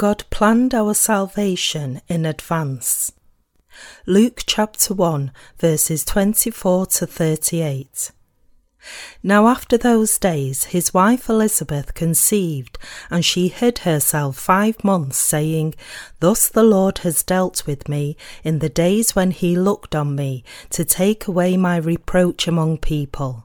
God planned our salvation in advance. Luke chapter 1, verses 24 to 38. Now, after those days, his wife Elizabeth conceived, and she hid herself five months, saying, Thus the Lord has dealt with me in the days when he looked on me to take away my reproach among people.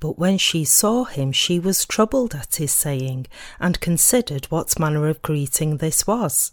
But when she saw him, she was troubled at his saying, and considered what manner of greeting this was.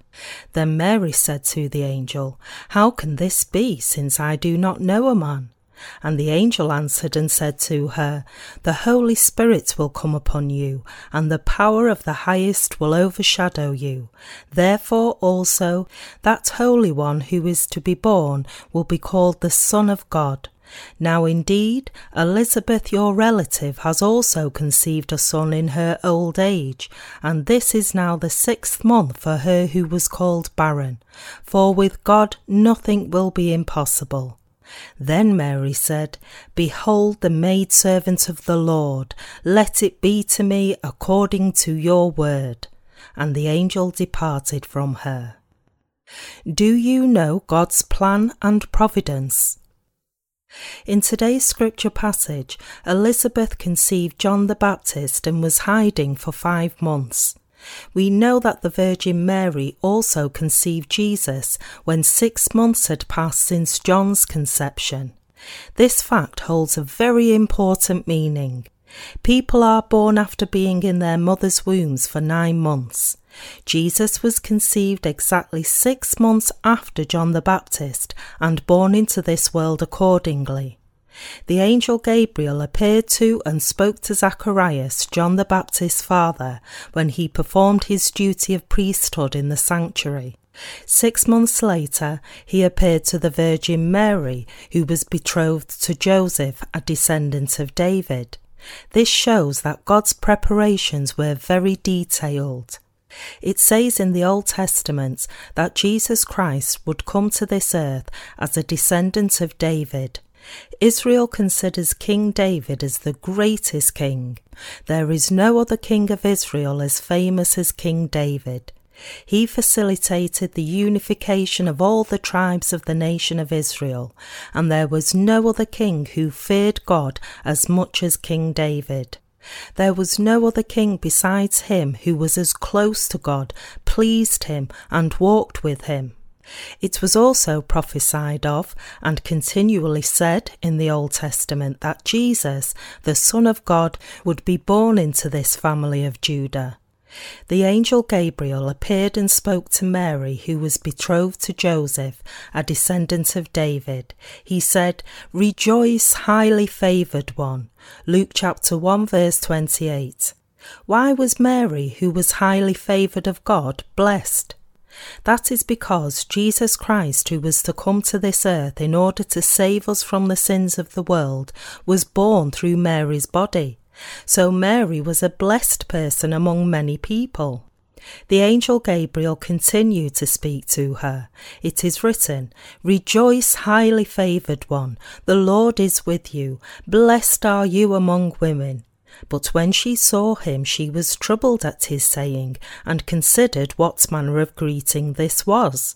Then Mary said to the angel, How can this be, since I do not know a man? And the angel answered and said to her, The Holy Spirit will come upon you, and the power of the highest will overshadow you. Therefore also that Holy One who is to be born will be called the Son of God. Now indeed, Elizabeth your relative has also conceived a son in her old age, and this is now the sixth month for her who was called barren, for with God nothing will be impossible. Then Mary said, Behold the maidservant of the Lord, let it be to me according to your word. And the angel departed from her. Do you know God's plan and providence? In today's scripture passage, Elizabeth conceived John the Baptist and was hiding for five months. We know that the Virgin Mary also conceived Jesus when six months had passed since John's conception. This fact holds a very important meaning. People are born after being in their mother's wombs for nine months. Jesus was conceived exactly six months after John the Baptist and born into this world accordingly. The angel Gabriel appeared to and spoke to Zacharias, John the Baptist's father, when he performed his duty of priesthood in the sanctuary. Six months later, he appeared to the Virgin Mary, who was betrothed to Joseph, a descendant of David. This shows that God's preparations were very detailed. It says in the Old Testament that Jesus Christ would come to this earth as a descendant of David. Israel considers King David as the greatest king. There is no other king of Israel as famous as King David. He facilitated the unification of all the tribes of the nation of Israel, and there was no other king who feared God as much as King David. There was no other king besides him who was as close to God, pleased him, and walked with him. It was also prophesied of and continually said in the Old Testament that Jesus, the Son of God, would be born into this family of Judah. The angel Gabriel appeared and spoke to Mary, who was betrothed to Joseph, a descendant of David. He said, Rejoice, highly favoured one. Luke chapter 1, verse 28. Why was Mary, who was highly favoured of God, blessed? That is because Jesus Christ, who was to come to this earth in order to save us from the sins of the world, was born through Mary's body. So Mary was a blessed person among many people. The angel Gabriel continued to speak to her. It is written, Rejoice, highly favoured one, the Lord is with you. Blessed are you among women. But when she saw him, she was troubled at his saying, and considered what manner of greeting this was.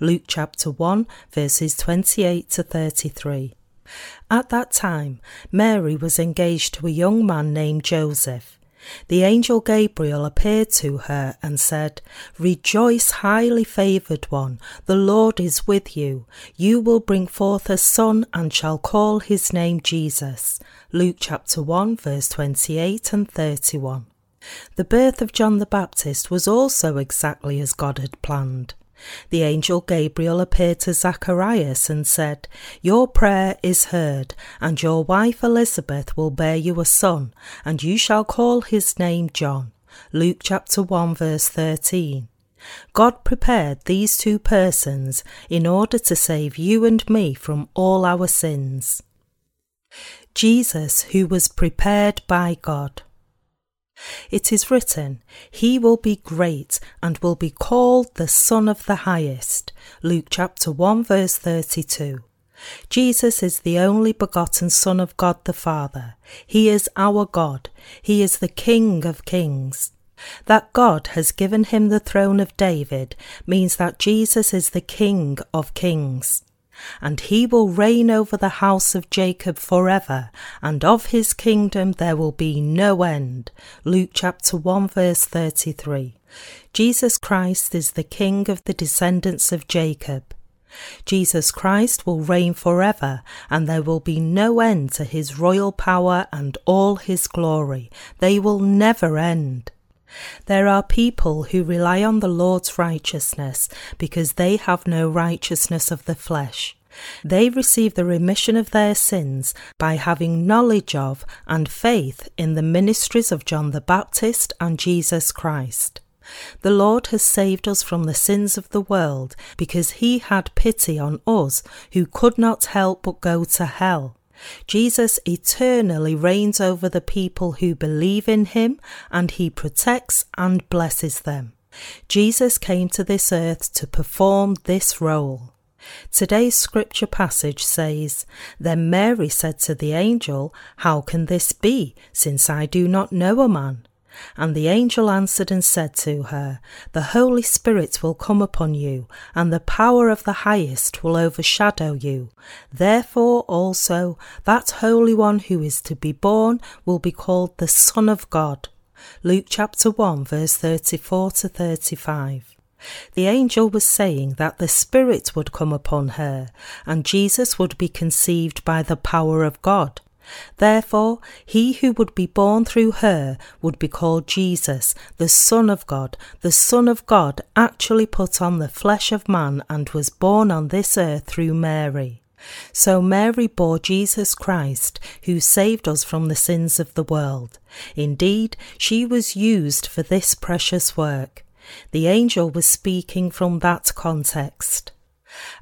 Luke chapter 1, verses 28 to 33. At that time, Mary was engaged to a young man named Joseph. The angel Gabriel appeared to her and said, Rejoice, highly favoured one, the Lord is with you. You will bring forth a son and shall call his name Jesus. Luke chapter 1, verse 28 and 31. The birth of John the Baptist was also exactly as God had planned. The angel Gabriel appeared to Zacharias and said, Your prayer is heard, and your wife Elizabeth will bear you a son, and you shall call his name John. Luke chapter 1 verse 13. God prepared these two persons in order to save you and me from all our sins. Jesus, who was prepared by God. It is written, He will be great and will be called the Son of the Highest. Luke chapter 1 verse 32. Jesus is the only begotten Son of God the Father. He is our God. He is the King of kings. That God has given him the throne of David means that Jesus is the King of kings and he will reign over the house of Jacob forever, and of his kingdom there will be no end. Luke chapter 1 verse 33. Jesus Christ is the King of the descendants of Jacob. Jesus Christ will reign forever, and there will be no end to his royal power and all his glory. They will never end. There are people who rely on the Lord's righteousness because they have no righteousness of the flesh. They receive the remission of their sins by having knowledge of and faith in the ministries of John the Baptist and Jesus Christ. The Lord has saved us from the sins of the world because he had pity on us who could not help but go to hell. Jesus eternally reigns over the people who believe in him and he protects and blesses them. Jesus came to this earth to perform this role. Today's scripture passage says, Then Mary said to the angel, How can this be, since I do not know a man? And the angel answered and said to her, The Holy Spirit will come upon you, and the power of the highest will overshadow you. Therefore also that Holy One who is to be born will be called the Son of God. Luke chapter 1, verse 34 to 35. The angel was saying that the Spirit would come upon her, and Jesus would be conceived by the power of God. Therefore, he who would be born through her would be called Jesus, the Son of God. The Son of God actually put on the flesh of man and was born on this earth through Mary. So Mary bore Jesus Christ, who saved us from the sins of the world. Indeed, she was used for this precious work. The angel was speaking from that context.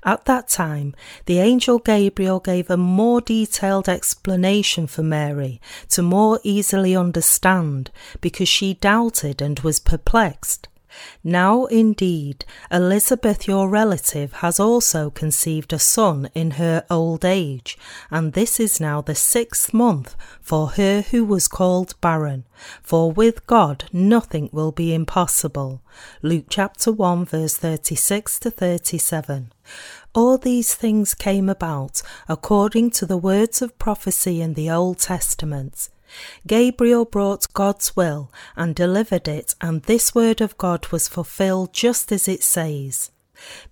At that time, the angel Gabriel gave a more detailed explanation for Mary to more easily understand because she doubted and was perplexed. Now, indeed, Elizabeth, your relative, has also conceived a son in her old age, and this is now the sixth month for her who was called barren. For with God nothing will be impossible. Luke chapter 1, verse 36 to 37. All these things came about according to the words of prophecy in the Old Testament. Gabriel brought God's will and delivered it, and this word of God was fulfilled just as it says.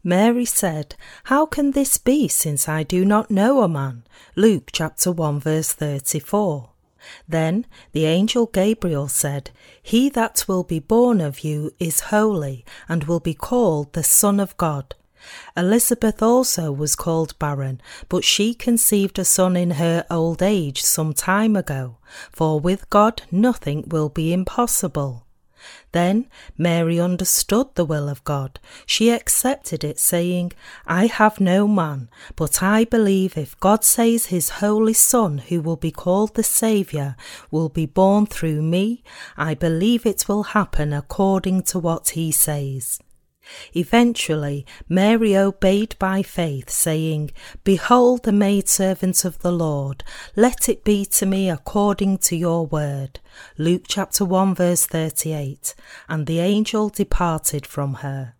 Mary said, How can this be, since I do not know a man? Luke chapter 1, verse 34. Then the angel Gabriel said, He that will be born of you is holy, and will be called the Son of God. Elizabeth also was called barren, but she conceived a son in her old age some time ago, for with God nothing will be impossible. Then Mary understood the will of God. She accepted it, saying, I have no man, but I believe if God says his holy Son, who will be called the Saviour, will be born through me, I believe it will happen according to what he says. Eventually, Mary obeyed by faith, saying, Behold the maidservant of the Lord, let it be to me according to your word. Luke chapter 1 verse 38. And the angel departed from her.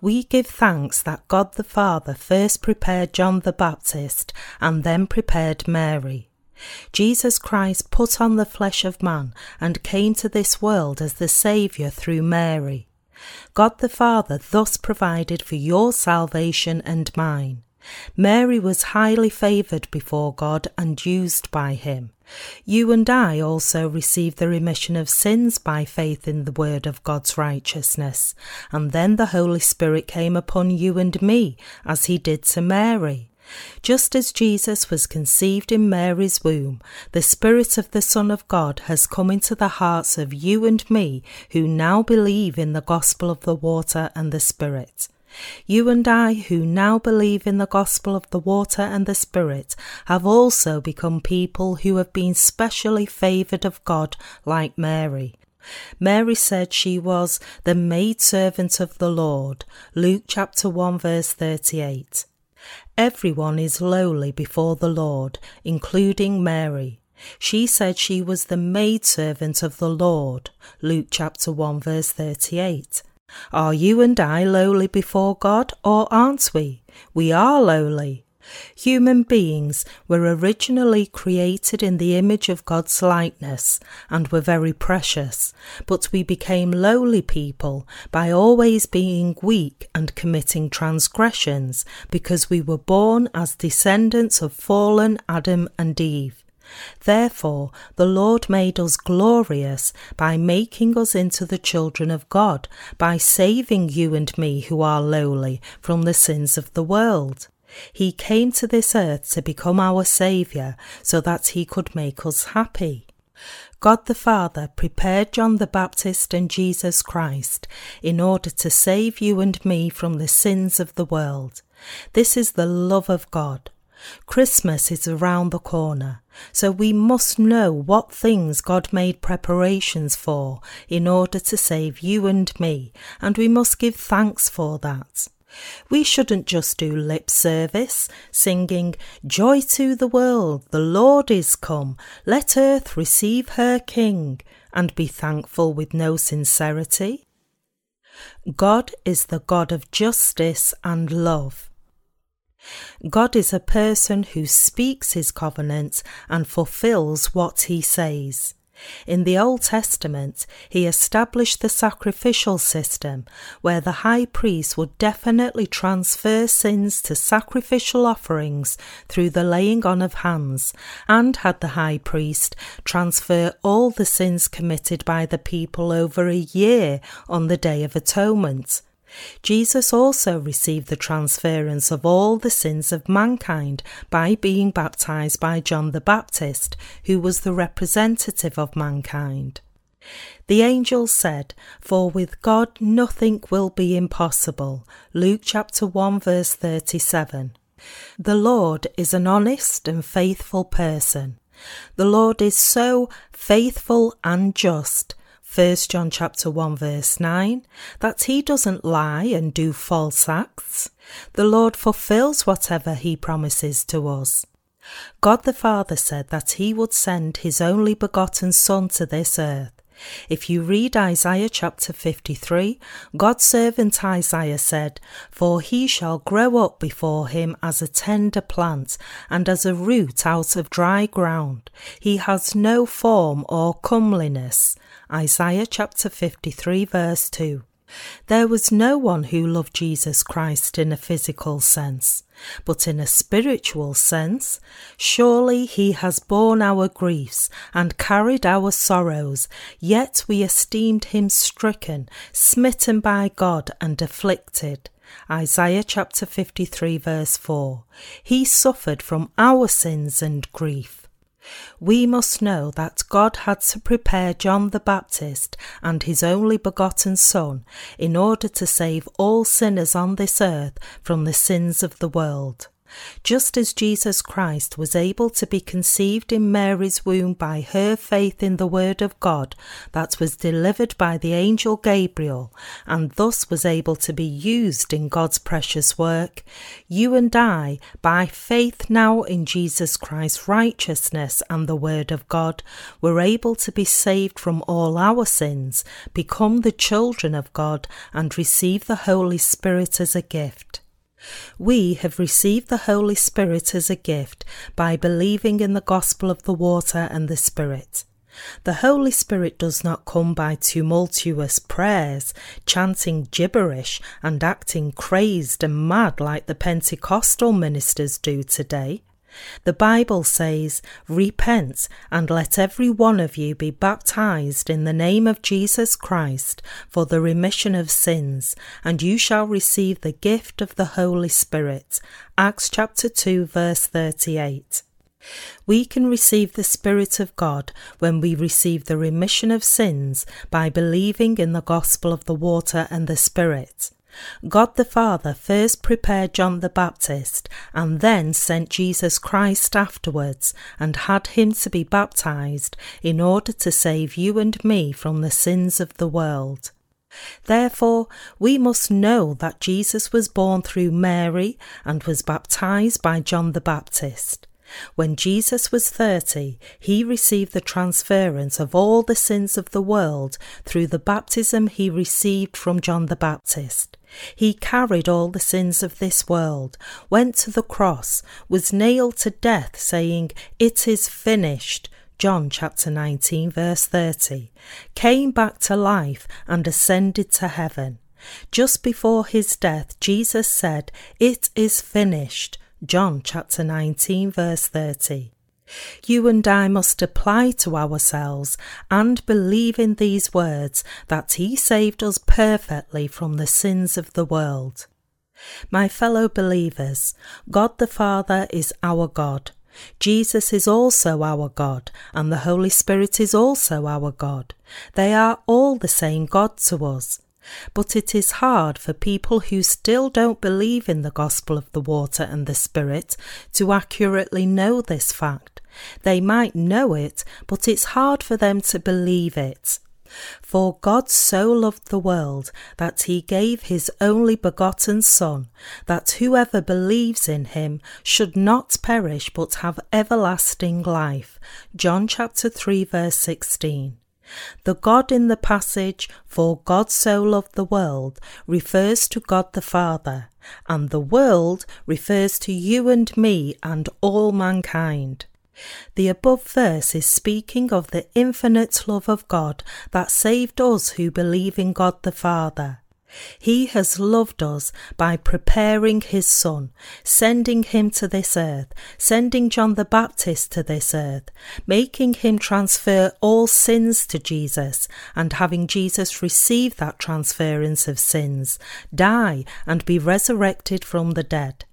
We give thanks that God the Father first prepared John the Baptist and then prepared Mary. Jesus Christ put on the flesh of man and came to this world as the Saviour through Mary. God the Father thus provided for your salvation and mine. Mary was highly favoured before God and used by Him. You and I also receive the remission of sins by faith in the word of God's righteousness, and then the Holy Spirit came upon you and me, as He did to Mary. Just as Jesus was conceived in Mary's womb, the Spirit of the Son of God has come into the hearts of you and me who now believe in the gospel of the water and the Spirit. You and I, who now believe in the gospel of the water and the Spirit, have also become people who have been specially favoured of God, like Mary. Mary said she was the maidservant of the Lord. Luke chapter 1 verse 38. Everyone is lowly before the Lord, including Mary. She said she was the maidservant of the Lord. Luke chapter 1 verse 38. Are you and I lowly before God, or aren't we? We are lowly. Human beings were originally created in the image of God's likeness and were very precious, but we became lowly people by always being weak and committing transgressions because we were born as descendants of fallen Adam and Eve. Therefore, the Lord made us glorious by making us into the children of God, by saving you and me who are lowly from the sins of the world. He came to this earth to become our Saviour so that he could make us happy. God the Father prepared John the Baptist and Jesus Christ in order to save you and me from the sins of the world. This is the love of God. Christmas is around the corner, so we must know what things God made preparations for in order to save you and me, and we must give thanks for that. We shouldn't just do lip service, singing, Joy to the world, the Lord is come, let earth receive her King, and be thankful with no sincerity. God is the God of justice and love. God is a person who speaks his covenants and fulfills what he says. In the Old Testament, he established the sacrificial system where the high priest would definitely transfer sins to sacrificial offerings through the laying on of hands, and had the high priest transfer all the sins committed by the people over a year on the Day of Atonement. Jesus also received the transference of all the sins of mankind by being baptized by John the Baptist, who was the representative of mankind. The angel said, For with God nothing will be impossible. Luke chapter 1 verse 37. The Lord is an honest and faithful person. The Lord is so faithful and just 1 John chapter 1 verse 9 that he doesn't lie and do false acts. The Lord fulfills whatever he promises to us. God the Father said that he would send his only begotten Son to this earth. If you read Isaiah chapter 53, God's servant Isaiah said, For he shall grow up before him as a tender plant, and as a root out of dry ground. He has no form or comeliness. Isaiah chapter 53, verse 2. There was no one who loved Jesus Christ in a physical sense, but in a spiritual sense. Surely he has borne our griefs and carried our sorrows, yet we esteemed him stricken, smitten by God, and afflicted. Isaiah chapter 53, verse 4. He suffered from our sins and grief. We must know that God had to prepare John the Baptist and his only begotten Son in order to save all sinners on this earth from the sins of the world. Just as Jesus Christ was able to be conceived in Mary's womb by her faith in the Word of God that was delivered by the angel Gabriel, and thus was able to be used in God's precious work, you and I, by faith now in Jesus Christ's righteousness and the Word of God, were able to be saved from all our sins, become the children of God, and receive the Holy Spirit as a gift. We have received the Holy Spirit as a gift by believing in the gospel of the water and the Spirit. The Holy Spirit does not come by tumultuous prayers, chanting gibberish and acting crazed and mad like the Pentecostal ministers do today. The Bible says, Repent and let every one of you be baptized in the name of Jesus Christ for the remission of sins, and you shall receive the gift of the Holy Spirit. Acts chapter 2, verse 38. We can receive the Spirit of God when we receive the remission of sins by believing in the gospel of the water and the Spirit. God the Father first prepared John the Baptist and then sent Jesus Christ afterwards and had him to be baptized in order to save you and me from the sins of the world. Therefore, we must know that Jesus was born through Mary and was baptized by John the Baptist. When Jesus was thirty, he received the transference of all the sins of the world through the baptism he received from John the Baptist. He carried all the sins of this world, went to the cross, was nailed to death, saying, It is finished. John chapter 19, verse 30, came back to life and ascended to heaven. Just before his death, Jesus said, It is finished. John chapter 19, verse 30. You and I must apply to ourselves and believe in these words that He saved us perfectly from the sins of the world. My fellow believers, God the Father is our God. Jesus is also our God, and the Holy Spirit is also our God. They are all the same God to us. But it is hard for people who still don't believe in the gospel of the water and the Spirit to accurately know this fact. They might know it, but it's hard for them to believe it. For God so loved the world that he gave his only begotten Son, that whoever believes in him should not perish but have everlasting life. John chapter 3 verse 16. The God in the passage, for God so loved the world, refers to God the Father, and the world refers to you and me and all mankind. The above verse is speaking of the infinite love of God that saved us who believe in God the Father. He has loved us by preparing his Son, sending him to this earth, sending John the Baptist to this earth, making him transfer all sins to Jesus, and having Jesus receive that transference of sins, die, and be resurrected from the dead.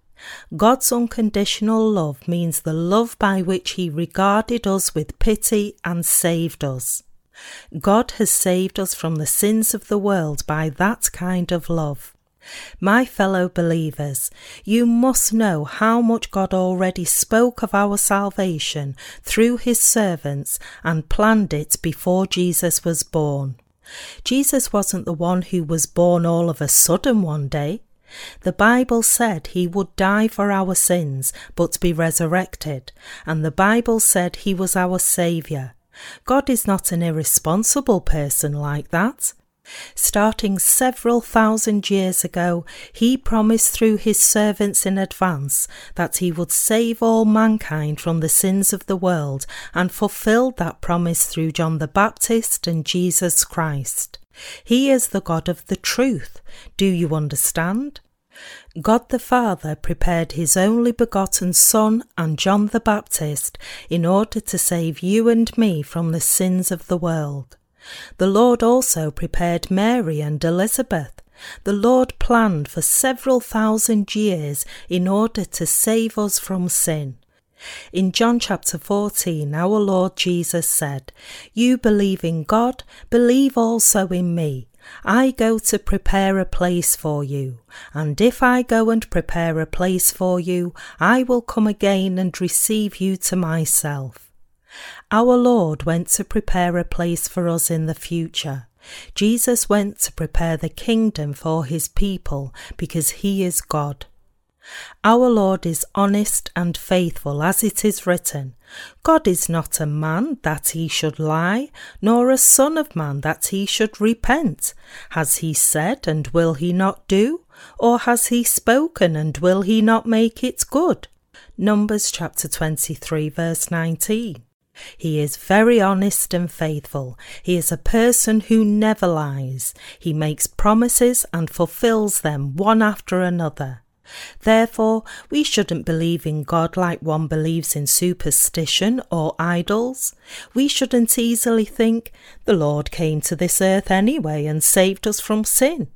God's unconditional love means the love by which He regarded us with pity and saved us. God has saved us from the sins of the world by that kind of love. My fellow believers, you must know how much God already spoke of our salvation through his servants and planned it before Jesus was born. Jesus wasn't the one who was born all of a sudden one day. The Bible said he would die for our sins but be resurrected, and the Bible said he was our Saviour. God is not an irresponsible person like that. Starting several thousand years ago, he promised through his servants in advance that he would save all mankind from the sins of the world and fulfilled that promise through John the Baptist and Jesus Christ. He is the God of the truth. Do you understand? God the Father prepared his only begotten Son and John the Baptist in order to save you and me from the sins of the world. The Lord also prepared Mary and Elizabeth. The Lord planned for several thousand years in order to save us from sin. In John chapter 14, our Lord Jesus said, You believe in God, believe also in me. I go to prepare a place for you, and if I go and prepare a place for you, I will come again and receive you to myself. Our Lord went to prepare a place for us in the future. Jesus went to prepare the kingdom for his people because he is God. Our Lord is honest and faithful, as it is written. God is not a man that he should lie, nor a son of man that he should repent. Has he said, and will he not do? Or has he spoken, and will he not make it good? Numbers chapter 23, verse 19. He is very honest and faithful. He is a person who never lies. He makes promises and fulfills them one after another. Therefore, we shouldn't believe in God like one believes in superstition or idols. We shouldn't easily think, the Lord came to this earth anyway and saved us from sin.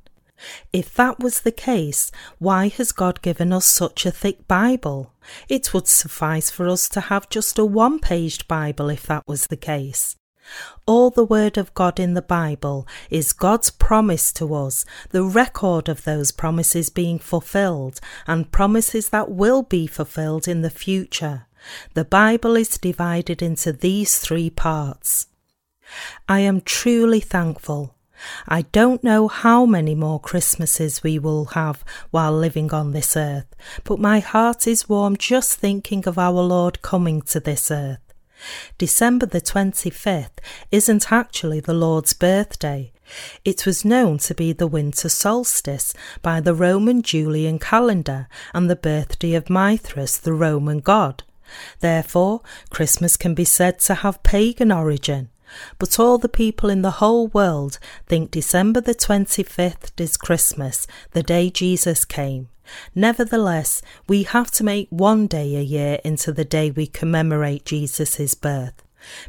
If that was the case, why has God given us such a thick Bible? It would suffice for us to have just a one paged Bible if that was the case. All the Word of God in the Bible is God's promise to us, the record of those promises being fulfilled, and promises that will be fulfilled in the future. The Bible is divided into these three parts. I am truly thankful. I don't know how many more Christmases we will have while living on this earth, but my heart is warm just thinking of our Lord coming to this earth. December the 25th isn't actually the Lord's birthday. It was known to be the winter solstice by the Roman Julian calendar and the birthday of Mithras, the Roman god. Therefore, Christmas can be said to have pagan origin. But all the people in the whole world think December the 25th is Christmas, the day Jesus came. Nevertheless, we have to make one day a year into the day we commemorate Jesus' birth.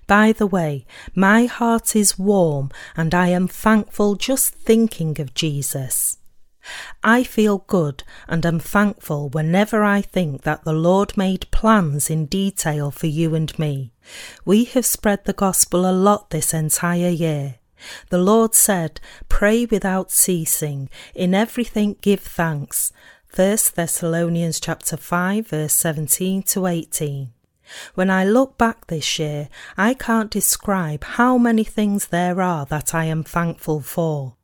By the way, my heart is warm and I am thankful just thinking of Jesus. I feel good and am thankful whenever I think that the Lord made plans in detail for you and me. We have spread the gospel a lot this entire year. The Lord said, Pray without ceasing, in everything give thanks. 1 Thessalonians chapter 5 verse 17 to 18. When I look back this year, I can't describe how many things there are that I am thankful for.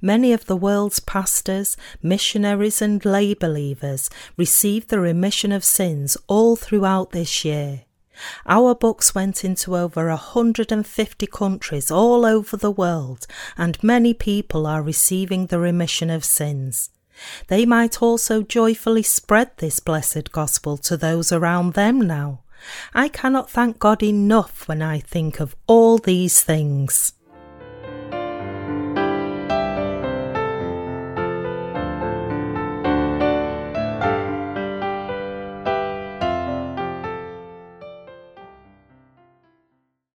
Many of the world's pastors, missionaries, and lay believers received the remission of sins all throughout this year. Our books went into over 150 countries all over the world, and many people are receiving the remission of sins. They might also joyfully spread this blessed gospel to those around them now. I cannot thank God enough when I think of all these things.